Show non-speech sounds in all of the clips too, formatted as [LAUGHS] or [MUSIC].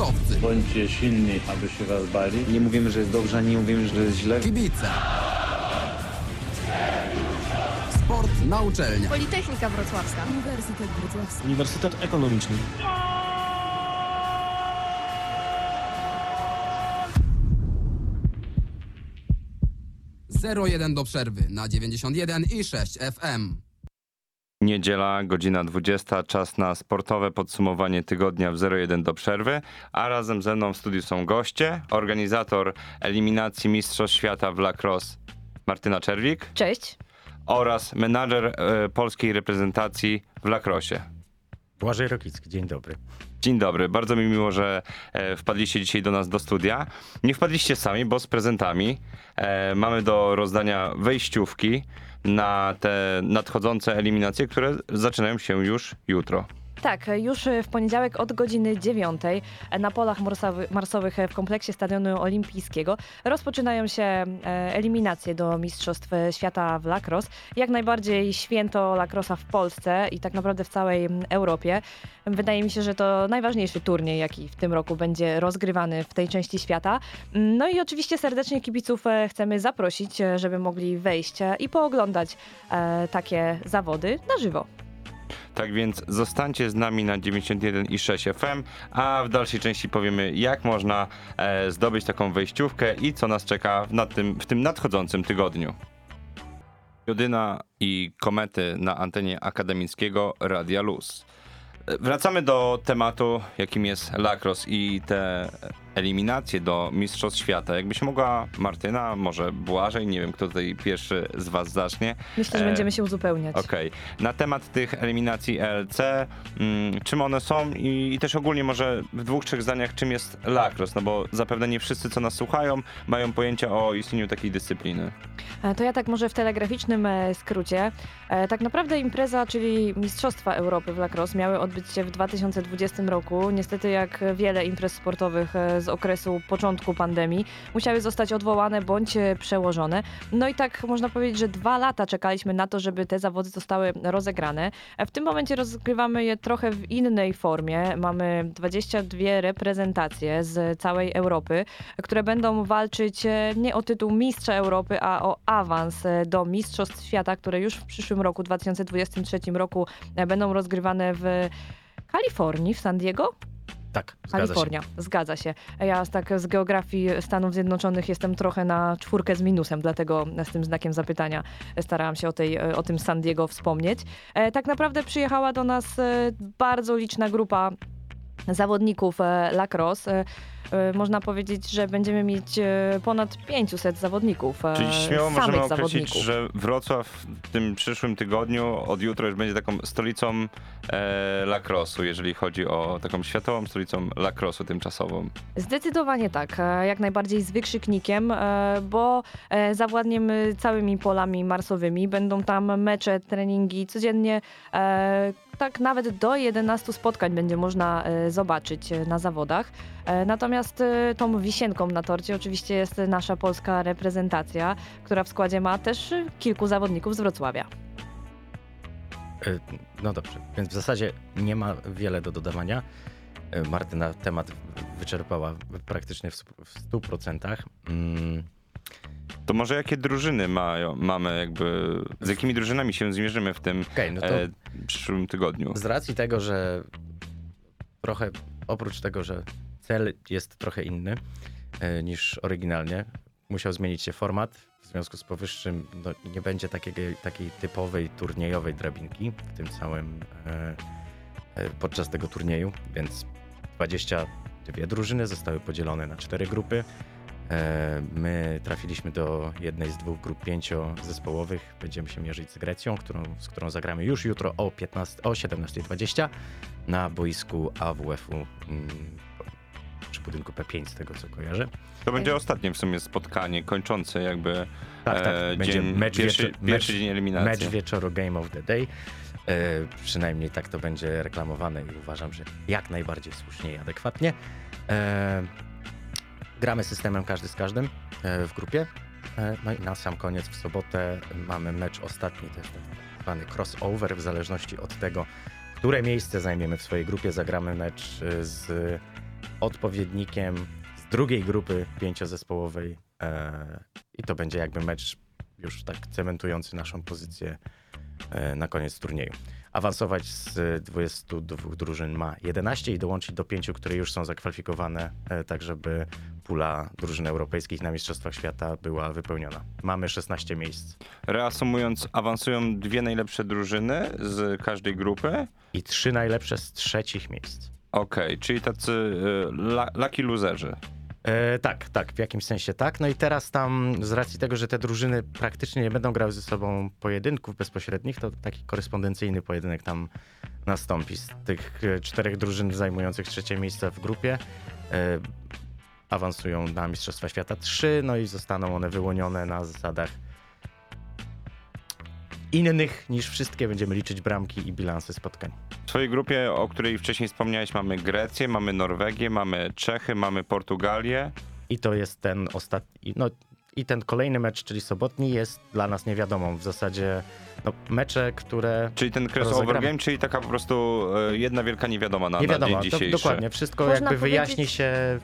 sportowcy, Bądźcie silni, aby się was bali. Nie mówimy, że jest dobrze, ani nie mówimy, że jest źle. kibice. Sport na uczelniach. Politechnika Wrocławska. Uniwersytet Wrocławski. Uniwersytet Ekonomiczny. Zero jeden do przerwy na 91 i 6 FM. Niedziela, godzina 20, czas na sportowe podsumowanie tygodnia w 01 do przerwy, a razem ze mną w studiu są goście, organizator eliminacji Mistrzostw Świata w lacrosse Martyna Czerwik Cześć. oraz menadżer e, polskiej reprezentacji w lacrosse. Błażej Rokicki, dzień dobry. Dzień dobry, bardzo mi miło, że e, wpadliście dzisiaj do nas do studia. Nie wpadliście sami, bo z prezentami e, mamy do rozdania wejściówki na te nadchodzące eliminacje, które zaczynają się już jutro. Tak, już w poniedziałek od godziny 9 na polach marsowych w kompleksie Stadionu Olimpijskiego rozpoczynają się e, eliminacje do Mistrzostw Świata w lacrosse. Jak najbardziej święto lacrossa w Polsce i tak naprawdę w całej Europie. Wydaje mi się, że to najważniejszy turniej, jaki w tym roku będzie rozgrywany w tej części świata. No i oczywiście serdecznie kibiców e, chcemy zaprosić, e, żeby mogli wejść i pooglądać takie zawody na żywo. Tak więc zostańcie z nami na 91,6 FM, a w dalszej części powiemy, jak można e, zdobyć taką wejściówkę i co nas czeka w, tym, w tym nadchodzącym tygodniu. Jodyna i komety na antenie akademickiego Radia Luz. E, Wracamy do tematu, jakim jest lacrosse i te eliminacje do Mistrzostw Świata. Jakbyś mogła, Martyna, może Błażej, nie wiem kto tutaj pierwszy z was zacznie, Myślę, że E, będziemy się uzupełniać. Okej. Na temat tych eliminacji ELC, mm, czym one są i, i też ogólnie może w dwóch, trzech zdaniach, czym jest lacrosse, no bo zapewne nie wszyscy, co nas słuchają, mają pojęcia o istnieniu takiej dyscypliny. E, To ja tak może w telegraficznym e, skrócie. E, Tak naprawdę impreza, czyli Mistrzostwa Europy w lacrosse miały odbyć się w 2020 roku. Niestety jak wiele imprez sportowych z okresu początku pandemii musiały zostać odwołane bądź przełożone. No i tak można powiedzieć, że dwa lata czekaliśmy na to, żeby te zawody zostały rozegrane. W tym momencie rozgrywamy je trochę w innej formie. Mamy 22 reprezentacje z całej Europy, które będą walczyć e, nie o tytuł mistrza Europy, a o awans e, do Mistrzostw Świata, które już w przyszłym roku, 2023 roku, e, będą rozgrywane w Kalifornii, w San Diego? Tak, zgadza Kalifornia, zgadza się. Ja z, tak z geografii Stanów Zjednoczonych jestem trochę na czwórkę z minusem, dlatego z tym znakiem zapytania starałam się o, tej, o tym San Diego wspomnieć. E, tak naprawdę przyjechała do nas e, bardzo liczna grupa zawodników e, lacrosse. E, e, Można powiedzieć, że będziemy mieć ponad 500 zawodników. Czyli śmiało samych możemy określić, zawodników. że Wrocław w tym przyszłym tygodniu, od jutra już będzie taką stolicą e, lacrossu, jeżeli chodzi o taką światową stolicą lacrossu tymczasową. Zdecydowanie tak, jak najbardziej z wykrzyknikiem, bo zawładniemy całymi polami marsowymi. Będą tam mecze, treningi codziennie. Tak nawet do 11 spotkań będzie można zobaczyć e, na zawodach. E, Natomiast e, tą wisienką na torcie oczywiście jest nasza polska reprezentacja, która w składzie ma też kilku zawodników z Wrocławia. No dobrze, więc w zasadzie nie ma wiele do dodawania. Martyna temat wyczerpała praktycznie w stu- w 100%. Mm, To może jakie drużyny mają, mamy jakby, z jakimi drużynami się zmierzymy w tym Okej, no to e, przyszłym tygodniu? z racji tego, że trochę oprócz tego, że cel jest trochę inny e, niż oryginalnie, musiał zmienić się format. W związku z powyższym no, nie będzie takiego, takiej typowej turniejowej drabinki w tym całym e, e, podczas tego turnieju, więc 22 drużyny zostały podzielone na cztery grupy. E, My trafiliśmy do jednej z dwóch grup pięciozespołowych. Będziemy się mierzyć z Grecją, którą, z którą zagramy już jutro o, 15, o 17.20 na boisku AWF-u mm, przy budynku P5, z tego co kojarzę. To będzie ostatnie w sumie spotkanie kończące jakby Tak, tak. e, Będzie dzień, mecz pierwszy, wieczor- pierwszy mecz- dzień eliminacji. Mecz wieczoru Game of the Day. E, przynajmniej tak to będzie reklamowane i uważam, że jak najbardziej słusznie i adekwatnie. E, gramy systemem każdy z każdym e, w grupie. E, no i na sam koniec w sobotę mamy mecz ostatni, jest tak zwany crossover, w zależności od tego, które miejsce zajmiemy w swojej grupie. Zagramy mecz e, z odpowiednikiem z drugiej grupy pięciozespołowej i to będzie jakby mecz już tak cementujący naszą pozycję na koniec turnieju. Awansować z 22 drużyn ma 11 i dołączyć do pięciu, które już są zakwalifikowane, tak żeby pula drużyn europejskich na Mistrzostwach Świata była wypełniona. Mamy 16 miejsc Reasumując, awansują dwie najlepsze drużyny z każdej grupy. i trzy najlepsze z trzecich miejsc. Okej, czyli tacy y, lucky loserzy. E, tak, tak, w jakimś sensie tak. No i teraz tam z racji tego, że te drużyny praktycznie nie będą grały ze sobą pojedynków bezpośrednich, to taki korespondencyjny pojedynek tam nastąpi. Z tych e, czterech drużyn zajmujących trzecie miejsce w grupie e, awansują na Mistrzostwa Świata trzy, no i zostaną one wyłonione na zasadach innych niż wszystkie. Będziemy liczyć bramki i bilanse spotkań. W twojej grupie, o której wcześniej wspomniałeś, mamy Grecję, mamy Norwegię, mamy Czechy, mamy Portugalię. I to jest ten ostatni, no i ten kolejny mecz, czyli sobotni, jest dla nas niewiadomą. W zasadzie no, mecze, które Czyli ten crossover Rozegramy. game, czyli taka po prostu y, jedna wielka niewiadoma na, nie na wiadomo. dzień To, dzisiejszy. dokładnie, wszystko Można jakby wyjaśni powiedzieć- się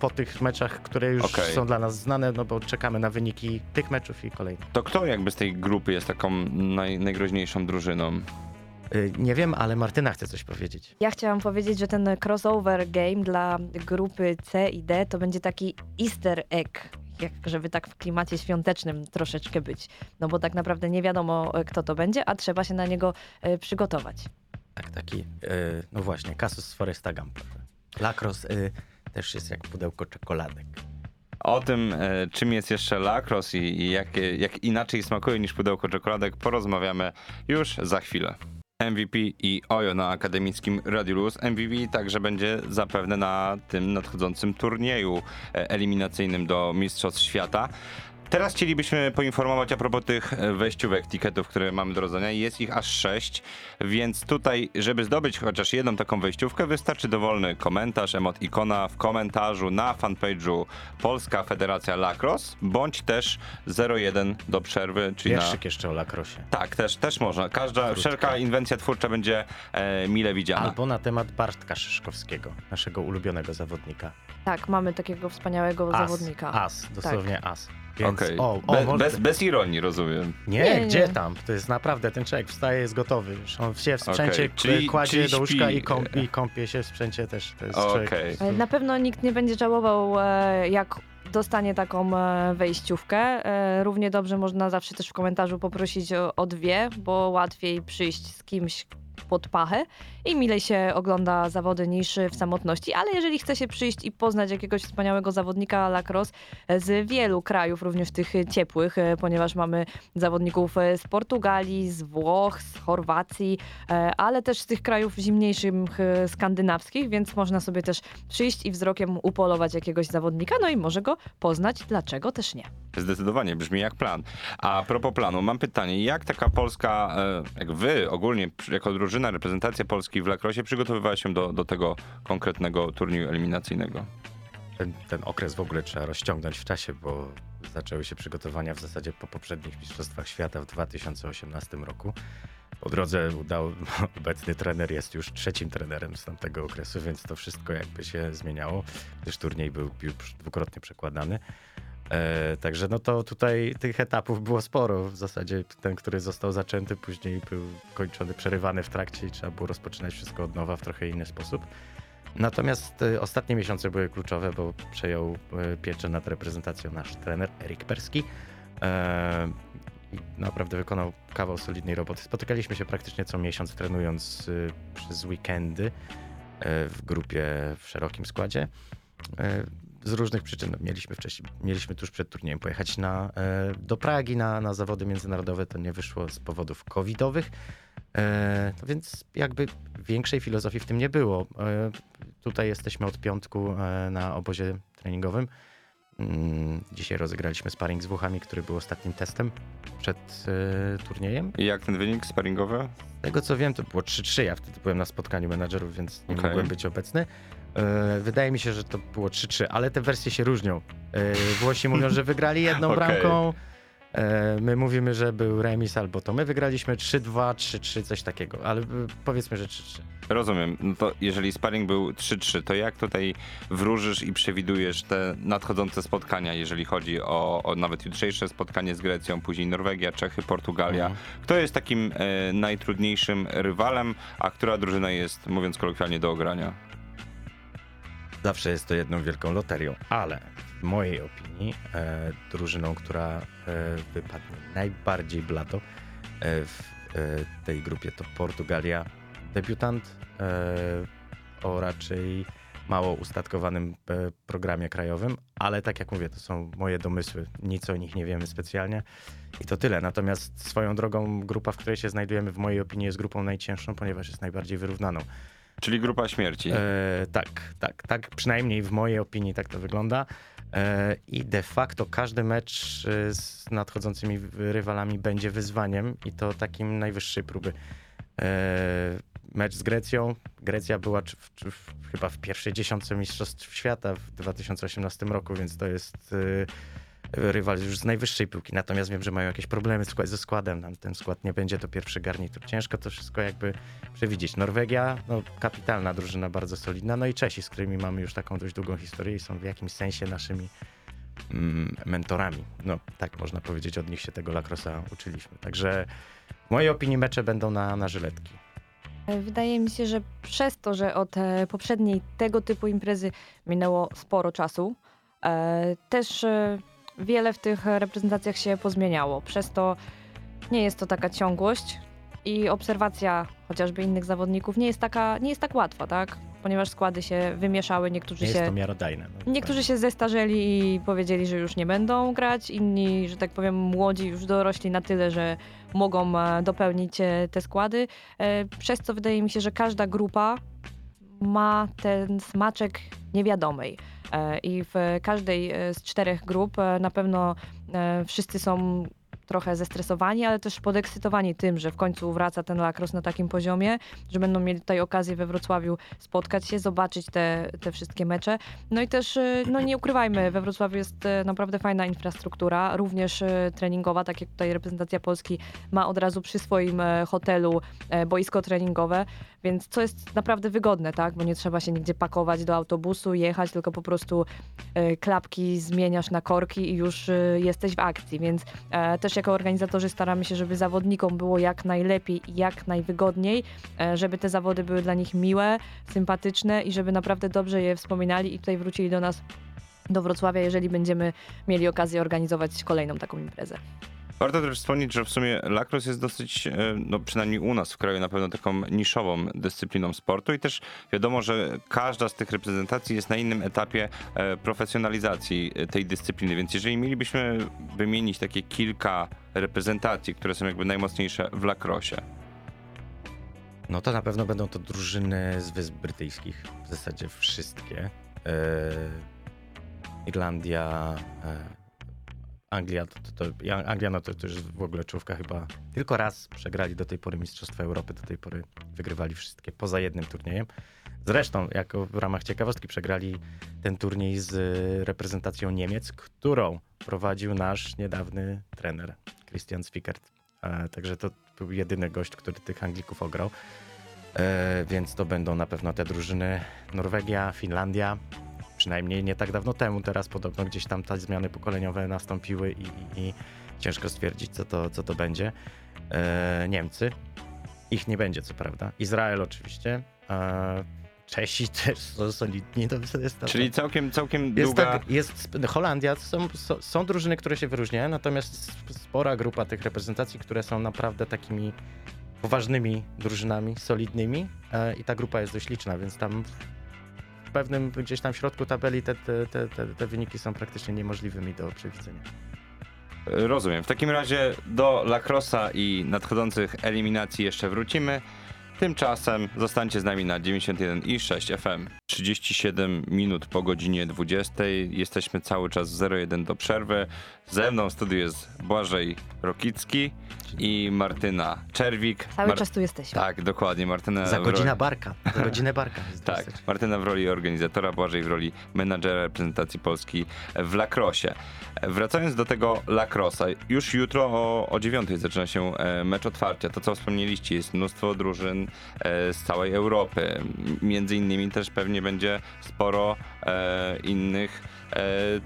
po tych meczach, które już Okej. są dla nas znane, no bo czekamy na wyniki tych meczów i kolejnych. To kto jakby z tej grupy jest taką naj, najgroźniejszą drużyną? Y, Nie wiem, ale Martyna chce coś powiedzieć. Ja chciałam powiedzieć, że ten crossover game dla grupy C i D to będzie taki easter egg, jak żeby tak w klimacie świątecznym troszeczkę być. No bo tak naprawdę nie wiadomo, e, kto to będzie, a trzeba się na niego e, przygotować. Tak, taki, y, no właśnie, kasus z Foresta Gumpa. Lacrosse też jest jak pudełko czekoladek. O tym, e, czym jest jeszcze lacrosse i, i jak, jak inaczej smakuje niż pudełko czekoladek, porozmawiamy już za chwilę. MVP i Ojo na akademickim Radiu Luz. MVP także będzie zapewne na tym nadchodzącym turnieju e, eliminacyjnym do Mistrzostw Świata. Teraz chcielibyśmy poinformować a propos tych e, wejściówek, tiketów, które mamy do rozdania. Jest ich aż sześć, więc tutaj, żeby zdobyć chociaż jedną taką wejściówkę, wystarczy dowolny komentarz, emot ikona w komentarzu na fanpage'u Polska Federacja Lacrosse, bądź też 01 do przerwy, czyli na... Wierszyk jeszcze o Lacrosie. Tak, też, też można. Każda, Krótka. wszelka inwencja twórcza będzie e, mile widziana. Albo na temat Bartka Szyszkowskiego, naszego ulubionego zawodnika. Tak, mamy takiego wspaniałego As, zawodnika. As, dosłownie as. Więc, Okej. o, o, Be, może- bez, bez ironii, rozumiem. Nie, Nie, nie. gdzie tam? To jest naprawdę, ten człowiek wstaje, jest gotowy. Już on się w sprzęcie Okej, czyli- kładzie czyli do łóżka i, kąp, i kąpie się w sprzęcie też. To jest Okej. człowiek. Na pewno nikt nie będzie żałował, e, jak dostanie taką e, wejściówkę. E, Równie dobrze można zawsze też w komentarzu poprosić o, o dwie, bo łatwiej przyjść z kimś pod pachę i milej się ogląda zawody niż w samotności, ale jeżeli chce się przyjść i poznać jakiegoś wspaniałego zawodnika lacrosse z wielu krajów, również tych ciepłych, e, ponieważ mamy zawodników z Portugalii, z Włoch, z Chorwacji, e, ale też z tych krajów zimniejszych e, skandynawskich, więc można sobie też przyjść i wzrokiem upolować jakiegoś zawodnika, no i może go poznać, dlaczego też nie. Zdecydowanie, brzmi jak plan. A propos planu, mam pytanie, jak taka Polska, jak wy ogólnie, jako drużyna, reprezentacja Polski w Lacrosie przygotowywała się do, do tego konkretnego turnieju eliminacyjnego? Ten, ten okres w ogóle trzeba rozciągnąć w czasie, bo zaczęły się przygotowania w zasadzie po poprzednich Mistrzostwach Świata w 2018 roku. Po drodze udał, [LAUGHS] obecny trener jest już trzecim trenerem z tamtego okresu, więc to wszystko jakby się zmieniało, gdyż turniej był już dwukrotnie przekładany. E, także no to tutaj tych etapów było sporo. W zasadzie ten, który został zaczęty, później był kończony, przerywany w trakcie i trzeba było rozpoczynać wszystko od nowa w trochę inny sposób. Natomiast e, ostatnie miesiące były kluczowe, bo przejął e, pieczę nad reprezentacją nasz trener Erik Perski. E, naprawdę wykonał kawał solidnej roboty. Spotykaliśmy się praktycznie co miesiąc, trenując e, przez weekendy e, w grupie w szerokim składzie. Z różnych przyczyn mieliśmy wcześniej, mieliśmy tuż przed turniejem pojechać na, e, do Pragi na, na zawody międzynarodowe. To nie wyszło z powodów covidowych. E, no więc jakby większej filozofii w tym nie było. E, tutaj jesteśmy od piątku na obozie treningowym. Mm, Dzisiaj rozegraliśmy sparring z Włochami, który był ostatnim testem przed turniejem. I jak ten wynik sparingowy? Z tego co wiem, to było 3-3. Ja wtedy byłem na spotkaniu menadżerów, więc nie Okej. mogłem być obecny. E, Wydaje mi się, że to było 3-3, ale te wersje się różnią. E, Włosi mówią, że wygrali jedną [LAUGHS] bramką. E, My mówimy, że był remis albo to my wygraliśmy 3-2, 3-3, coś takiego, ale powiedzmy, że 3-3. Rozumiem. No to jeżeli sparring był 3-3, to jak tutaj wróżysz i przewidujesz te nadchodzące spotkania, jeżeli chodzi o, o nawet jutrzejsze spotkanie z Grecją, później Norwegia, Czechy, Portugalia? Mhm. Kto jest takim e, najtrudniejszym rywalem, a która drużyna jest, mówiąc kolokwialnie, do ogrania? Zawsze jest to jedną wielką loterią, ale w mojej opinii e, drużyną, która e, wypadnie najbardziej blado e, w e, tej grupie to Portugalia, debiutant e, o raczej mało ustatkowanym programie krajowym, ale tak jak mówię, to są moje domysły, nic o nich nie wiemy specjalnie i to tyle. Natomiast swoją drogą grupa, w której się znajdujemy, w mojej opinii jest grupą najcięższą, ponieważ jest najbardziej wyrównaną. Czyli grupa śmierci. E, tak, tak, tak. Przynajmniej w mojej opinii tak to wygląda. E, I de facto każdy mecz e, z nadchodzącymi rywalami będzie wyzwaniem i to takim najwyższej próby. E, mecz z Grecją. Grecja była chyba w pierwszej dziesiątce Mistrzostw Świata w 2018 roku, więc to jest e, rywal już z najwyższej piłki. Natomiast wiem, że mają jakieś problemy ze składem. Tam ten skład nie będzie to pierwszy garnitur. Ciężko to wszystko jakby przewidzieć. Norwegia, no kapitalna drużyna, bardzo solidna. No i Czesi, z którymi mamy już taką dość długą historię i są w jakimś sensie naszymi mm, mentorami. No tak można powiedzieć, od nich się tego Lacrosa uczyliśmy. Także w mojej opinii mecze będą na, na żyletki. Wydaje mi się, że przez to, że od e, poprzedniej tego typu imprezy minęło sporo czasu, e, też e, wiele w tych reprezentacjach się pozmieniało. Przez to nie jest to taka ciągłość i obserwacja chociażby innych zawodników nie jest taka, nie jest tak łatwa, tak? Ponieważ składy się wymieszały, niektórzy Nie się... jest to miarodajne. No, Niektórzy się zestarzeli i powiedzieli, że już nie będą grać, inni, że tak powiem, młodzi już dorośli na tyle, że mogą e, dopełnić e, te składy. E, Przez co wydaje mi się, że każda grupa ma ten smaczek niewiadomej. E, I w każdej e, z czterech grup e, na pewno wszyscy są trochę zestresowani, ale też podekscytowani tym, że w końcu wraca ten lakros na takim poziomie, że będą mieli tutaj okazję we Wrocławiu spotkać się, zobaczyć te, te wszystkie mecze. No i też, no nie ukrywajmy, we Wrocławiu jest naprawdę fajna infrastruktura, również treningowa, tak jak tutaj reprezentacja Polski ma od razu przy swoim hotelu boisko treningowe, więc co jest naprawdę wygodne, tak, bo nie trzeba się nigdzie pakować do autobusu, jechać, tylko po prostu e, klapki zmieniasz na korki i już e, jesteś w akcji, więc e, też jako organizatorzy staramy się, żeby zawodnikom było jak najlepiej i jak najwygodniej, żeby te zawody były dla nich miłe, sympatyczne i żeby naprawdę dobrze je wspominali i tutaj wrócili do nas do Wrocławia, jeżeli będziemy mieli okazję organizować kolejną taką imprezę. Warto też wspomnieć, że w sumie lacrosse jest dosyć, e, no przynajmniej u nas w kraju na pewno taką niszową dyscypliną sportu i też wiadomo, że każda z tych reprezentacji jest na innym etapie e, profesjonalizacji e, tej dyscypliny, więc jeżeli mielibyśmy wymienić takie kilka reprezentacji, które są jakby najmocniejsze w lacrosse, No to na pewno będą to drużyny z Wysp Brytyjskich. W zasadzie wszystkie. Irlandia, Anglia, to, to, Anglia no to, to już w ogóle czołówka chyba tylko raz przegrali do tej pory Mistrzostwa Europy, do tej pory wygrywali wszystkie poza jednym turniejem. Zresztą, jako w ramach ciekawostki, przegrali ten turniej z e, reprezentacją Niemiec, którą prowadził nasz niedawny trener Christian Zwickert. E, także to był jedyny gość, który tych Anglików ograł. E, więc to będą na pewno te drużyny Norwegia, Finlandia. Przynajmniej nie tak dawno temu, teraz podobno gdzieś tam te zmiany pokoleniowe nastąpiły i, i, i ciężko stwierdzić, co to, co to będzie. E, Niemcy. Ich nie będzie, co prawda. Izrael oczywiście. E, Czesi [LAUGHS] też są solidni. To jest czyli całkiem, całkiem jest, długa... tak, jest Holandia, są, są, drużyny, które się wyróżniają, natomiast sp- spora grupa tych reprezentacji, które są naprawdę takimi poważnymi drużynami, solidnymi e, i ta grupa jest dość liczna, więc tam w pewnym gdzieś tam środku tabeli te, te, te, te, wyniki są praktycznie niemożliwymi do przewidzenia. Rozumiem. W takim razie do lacrossa i nadchodzących eliminacji jeszcze wrócimy. Tymczasem zostańcie z nami na 91 i 6 FM. 37 minut po godzinie 20. Jesteśmy cały czas 01 do przerwy. Ze mną w studiu jest Błażej Rokicki i Martyna Czerwik. Cały Mar- czas tu jesteśmy. Tak, dokładnie. Martyna Za godzinę roli- barka. Za godzinę [LAUGHS] barka. Tak. Martyna w roli organizatora, Błażej w roli menadżera reprezentacji Polski w lacrosie. Wracając do tego lacrosa, już jutro o, o 9 zaczyna się e, mecz otwarcia. To co wspomnieliście, jest mnóstwo drużyn z całej Europy. Między innymi też pewnie będzie sporo e, innych e,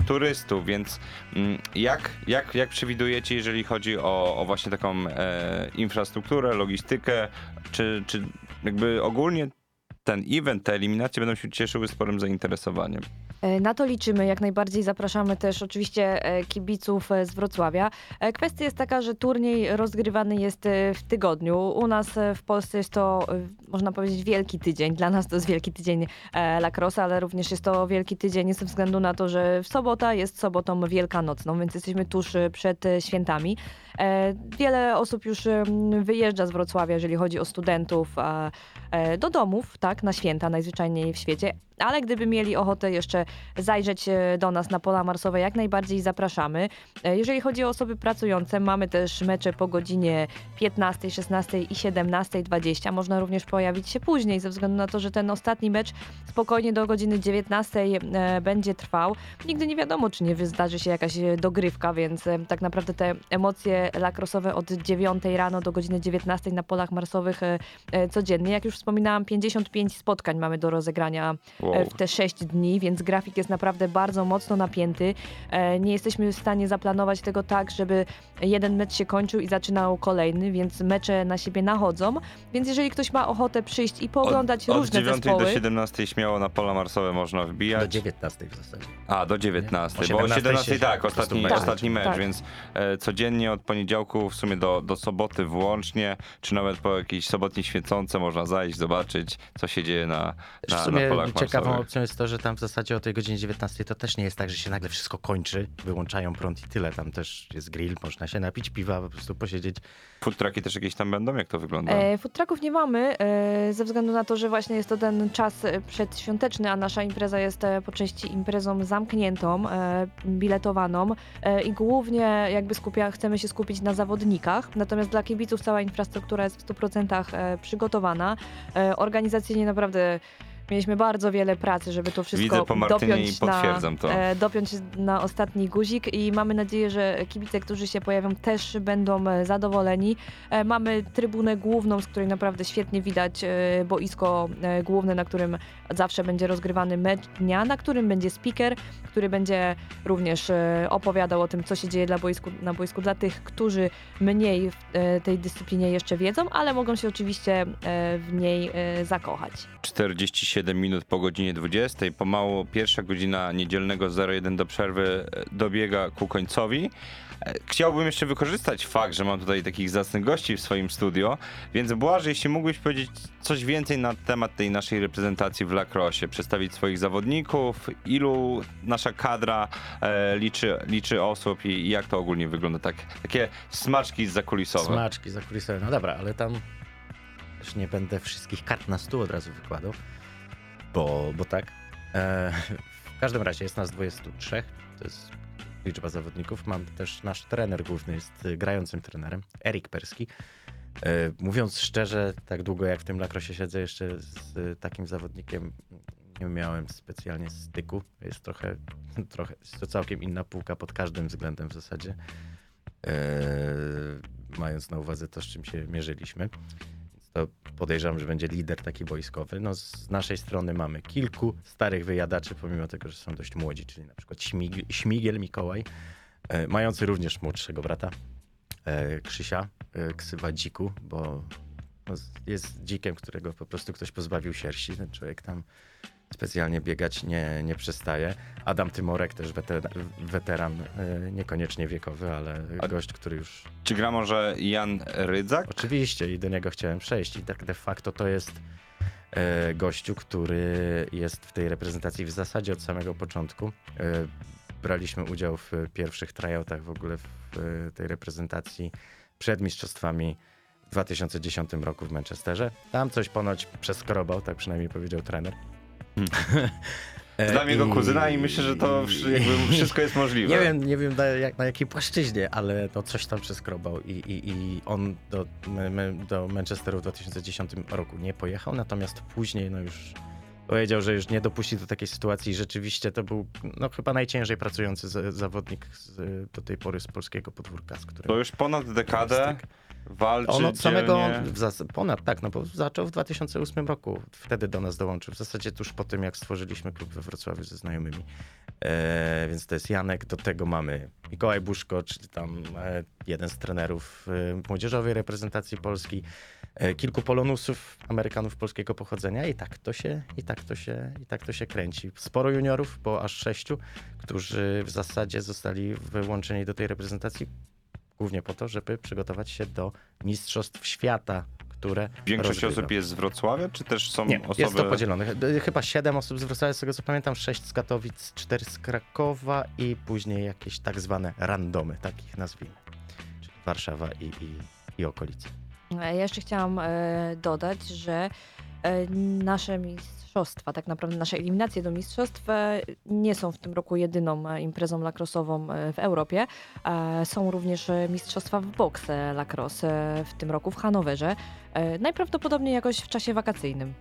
turystów, więc mm, jak, jak, jak przewidujecie, jeżeli chodzi o, o właśnie taką e, infrastrukturę, logistykę, czy, czy jakby ogólnie ten event, te eliminacje będą się cieszyły sporym zainteresowaniem. E, Na to liczymy, jak najbardziej zapraszamy też oczywiście e, kibiców e, z Wrocławia. Kwestia jest taka, że turniej rozgrywany jest w tygodniu. U nas w Polsce jest to, można powiedzieć, wielki tydzień. Dla nas to jest wielki tydzień lacrosse, ale również jest to wielki tydzień ze względu na to, że w sobota jest sobotą wielkanocną, więc jesteśmy tuż przed świętami. Wiele osób już wyjeżdża z Wrocławia, jeżeli chodzi o studentów, do domów, tak, na święta najzwyczajniej w świecie. Ale gdyby mieli ochotę jeszcze zajrzeć e, do nas na pola marsowe, jak najbardziej zapraszamy. E, Jeżeli chodzi o osoby pracujące, mamy też mecze po godzinie 15, 16 i 17.20. Można również pojawić się później, ze względu na to, że ten ostatni mecz spokojnie do godziny 19 e, będzie trwał. Nigdy nie wiadomo, czy nie zdarzy się jakaś dogrywka, więc tak naprawdę te emocje lakrosowe od 9 rano do godziny 19 na polach marsowych codziennie. Jak już wspominałam, 55 spotkań mamy do rozegrania Wow. w te 6 dni, więc grafik jest naprawdę bardzo mocno napięty. E, Nie jesteśmy w stanie zaplanować tego tak, żeby jeden mecz się kończył i zaczynał kolejny, więc mecze na siebie nachodzą. Więc jeżeli ktoś ma ochotę przyjść i pooglądać od, różne od 9 zespoły, do 17 śmiało na pola marsowe można Do wbijać. 19 w zasadzie. A, do 19, O bo o 17 17 się tak, ostatni, mecz ostatni mecz, tak. więc e, codziennie od poniedziałku w sumie do, do soboty włącznie, czy nawet po jakiejś sobotniej świecące można zajść, zobaczyć, co się dzieje na, na, w sumie na polach ciekawą opcją jest to, że tam w zasadzie o tej godzinie 19 to też nie jest tak, że się nagle wszystko kończy, wyłączają prąd i tyle. Tam też jest grill, można się napić piwa, po prostu posiedzieć. Food trucki też jakieś tam będą? Jak to wygląda? E, food trucków nie mamy, e, ze względu na to, że właśnie jest to ten czas przedświąteczny, a nasza impreza jest e, po części imprezą zamkniętą, e, biletowaną e, i głównie jakby skupia, chcemy się skupić na zawodnikach. Natomiast dla kibiców cała infrastruktura jest w 100% e, przygotowana. E, organizacyjnie naprawdę Mieliśmy bardzo wiele pracy, żeby to wszystko Widzę po Martynie dopiąć i potwierdzam na, to. e, dopiąć na ostatni guzik i mamy nadzieję, że kibice, którzy się pojawią też będą e, zadowoleni. E, Mamy trybunę główną, z której naprawdę świetnie widać e, boisko e, główne, na którym zawsze będzie rozgrywany mecz dnia, na którym będzie speaker, który będzie również e, opowiadał o tym, co się dzieje dla boisku, na boisku dla tych, którzy mniej w e, tej dyscyplinie jeszcze wiedzą, ale mogą się oczywiście e, w niej e, zakochać. 47 minut po godzinie 20. Pomału pierwsza godzina niedzielnego 01 do przerwy e, dobiega ku końcowi. E, Chciałbym jeszcze wykorzystać fakt, że mam tutaj takich zacnych gości w swoim studio, więc Błażej, jeśli mógłbyś powiedzieć coś więcej na temat tej naszej reprezentacji w lacrosse, przedstawić swoich zawodników, ilu nasza kadra e, liczy, liczy osób i, i jak to ogólnie wygląda, tak, takie smaczki zakulisowe. Smaczki zakulisowe. No dobra, ale tam też nie będę wszystkich kart na stół od razu wykładał, bo, bo tak. E, [LAUGHS] w każdym razie jest nas 23, to jest liczba zawodników. Mam też nasz trener główny, jest y, grającym trenerem, Erik Perski. E, mówiąc szczerze, tak długo jak w tym lakrosie siedzę, jeszcze z y, takim zawodnikiem nie miałem specjalnie styku. Jest trochę, [LAUGHS] trochę jest to całkiem inna półka pod każdym względem w zasadzie. E, mając na uwadze to, z czym się mierzyliśmy. To podejrzewam, że będzie lider taki wojskowy. No, z naszej strony mamy kilku starych wyjadaczy, pomimo tego, że są dość młodzi, czyli na przykład Śmig- Śmigiel Mikołaj, e, mający również młodszego brata, e, Krzysia, e, ksywa Dziku, bo no, jest dzikiem, którego po prostu ktoś pozbawił sierści. Ten człowiek tam specjalnie biegać nie, nie przestaje. Adam Tymorek, też weter, weteran, e, niekoniecznie wiekowy, ale A- gość, który już Czy gra może Jan Rydzak? Oczywiście i do niego chciałem przejść i tak de facto to jest e, gościu, który jest w tej reprezentacji w zasadzie od samego początku. E, braliśmy udział w pierwszych tryoutach w ogóle w tej reprezentacji przed mistrzostwami w 2010 roku w Manchesterze. Tam coś ponoć przeskrobał, tak przynajmniej powiedział trener. [LAUGHS] E, Znam jego kuzyna i myślę, że to jakby [LAUGHS] wszystko jest możliwe. Nie wiem, nie wiem na, jak, na jakiej płaszczyźnie, ale no coś tam przeskrobał i, i, i on do, do Manchesteru w 2010 roku nie pojechał, natomiast później no już powiedział, że już nie dopuści do takiej sytuacji rzeczywiście to był no, chyba najciężej pracujący zawodnik z, do tej pory z polskiego podwórka, z którym... To już ponad dekadę walczy On od samego, dzielnie. ponad tak, no bo zaczął w 2008 roku, wtedy do nas dołączył, w zasadzie tuż po tym, jak stworzyliśmy klub we Wrocławiu ze znajomymi. E, więc to jest Janek, do tego mamy Mikołaj Buszko, czyli tam e, jeden z trenerów e, młodzieżowej reprezentacji Polski, e, kilku polonusów, Amerykanów polskiego pochodzenia i tak to się, i tak to się, i tak to się kręci. Sporo juniorów, bo aż sześciu, którzy w zasadzie zostali wyłączeni do tej reprezentacji głównie po to, żeby przygotować się do Mistrzostw Świata, które. Większość rozgrywa. osób jest z Wrocławia, czy też są Nie, osoby... jest to podzielone. E, Chyba siedem osób z Wrocławia, z tego co pamiętam, sześć z Katowic, cztery z Krakowa i później jakieś tak zwane randomy, tak ich nazwijmy. Czyli Warszawa i, i, i okolice. Ja jeszcze chciałam e, dodać, że e, nasze mistrzostwa, tak naprawdę nasze eliminacje do mistrzostw e, nie są w tym roku jedyną e, imprezą lacrose'ową e, w Europie. E, Są również e, mistrzostwa w boks e, lacrosse e, w tym roku w Hanowerze. E, Najprawdopodobniej jakoś w czasie wakacyjnym.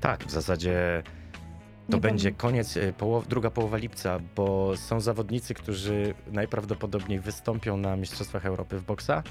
Tak, w zasadzie to Nie będzie koniec, e, połow, druga połowa lipca, bo są zawodnicy, którzy najprawdopodobniej wystąpią na Mistrzostwach Europy w boksa.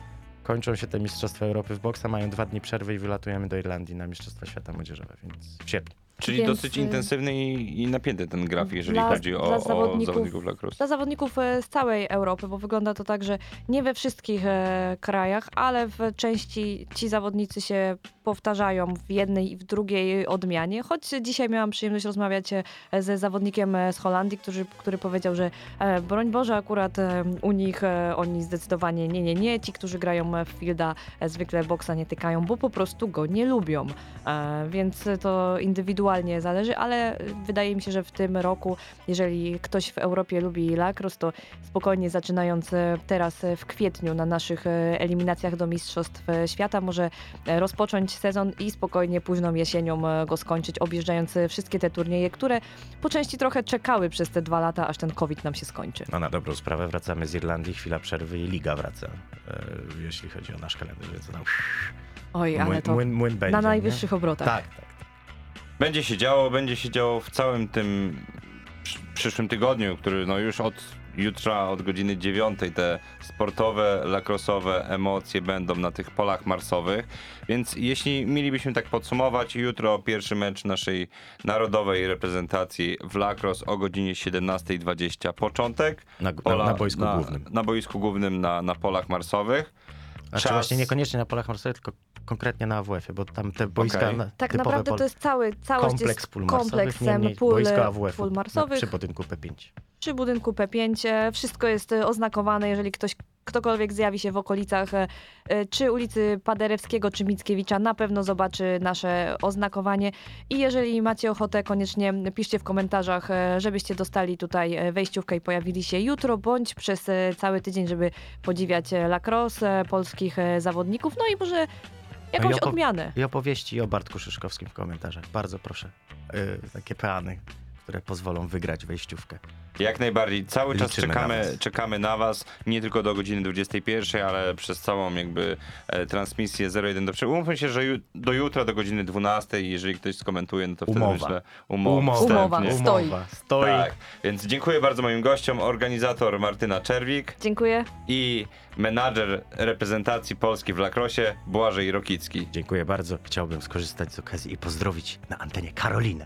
Kończą się te Mistrzostwa Europy w boksa, mają dwa dni przerwy i wylatujemy do Irlandii na Mistrzostwa Świata Młodzieżowe, więc w sierpniu. Czyli Więc, dosyć y, intensywny i, i napięty ten graf, jeżeli dla- chodzi o, dla o zawodników- zawodników lacrosse. Dla zawodników e, z całej Europy, bo wygląda to tak, że nie we wszystkich e, krajach, ale w części ci zawodnicy się powtarzają w jednej i w drugiej odmianie. Choć dzisiaj miałam przyjemność rozmawiać e, ze zawodnikiem e, z Holandii, który, który powiedział, że e, broń Boże, akurat e, u nich e, oni zdecydowanie nie, nie, nie. Ci, którzy grają w Fielda, e, zwykle boksa nie tykają, bo po prostu go nie lubią. E, Więc to indywidualnie zależy, ale wydaje mi się, że w tym roku, jeżeli ktoś w Europie lubi lacrosse, to spokojnie zaczynając e, teraz w kwietniu na naszych e, eliminacjach do Mistrzostw Świata może e, rozpocząć sezon i spokojnie późną jesienią go skończyć, objeżdżając wszystkie te turnieje, które po części trochę czekały przez te dwa lata, aż ten COVID nam się skończy. No na dobrą sprawę wracamy z Irlandii, chwila przerwy i liga wraca, jeśli chodzi o nasz kalendarz, więc tam Oj, ale młyn, to młyn, młyn będzie. na nie? najwyższych obrotach. Tak, tak. Będzie się działo, będzie się działo w całym tym przy- przyszłym tygodniu, który no już od jutra, od godziny 9 te sportowe, lakrosowe emocje będą na tych polach marsowych. Więc jeśli mielibyśmy tak podsumować, jutro pierwszy mecz naszej narodowej reprezentacji w lacrosse o godzinie 17.20 początek. Na, na, na boisku głównym. Na boisku głównym na, na polach marsowych. Znaczy czas- właśnie niekoniecznie na polach marsowych, tylko konkretnie na AWF-ie, bo tam te boiska Okej. na, Tak naprawdę pol- to jest cały, całość kompleks jest pól kompleksem pól, boisko AWF-u pól na- marsowych. przy budynku P5. przy budynku P5. e, Wszystko jest e, oznakowane, jeżeli ktoś, ktokolwiek zjawi się w okolicach e, e, czy ulicy Paderewskiego, czy Mickiewicza, na pewno zobaczy nasze oznakowanie. I jeżeli macie ochotę, koniecznie piszcie w komentarzach, e, żebyście dostali tutaj wejściówkę i pojawili się jutro, bądź przez cały tydzień, żeby podziwiać lacrosse, polskich zawodników, no i może jakąś i odmianę. I opowieści o Bartku Szyszkowskim w komentarzach. Bardzo proszę. Yy, takie peany, które pozwolą wygrać wejściówkę. Jak najbardziej. Cały czas Liczymy na czekamy, was. czekamy na was, nie tylko do godziny 21, ale przez całą jakby e, transmisję 01 do 3. Umówmy się, że ju, do jutra do godziny 12, jeżeli ktoś skomentuje, no to wtedy Umowa. myślę umowa. Umowa. wstępnie. Stoi. Umowa. Stoi. Tak, więc dziękuję bardzo moim gościom, organizator Martyna Czerwik Dziękuję. i menadżer reprezentacji Polski w Lakrosie Błażej Rokicki. Dziękuję bardzo. Chciałbym skorzystać z okazji i pozdrowić na antenie Karolinę.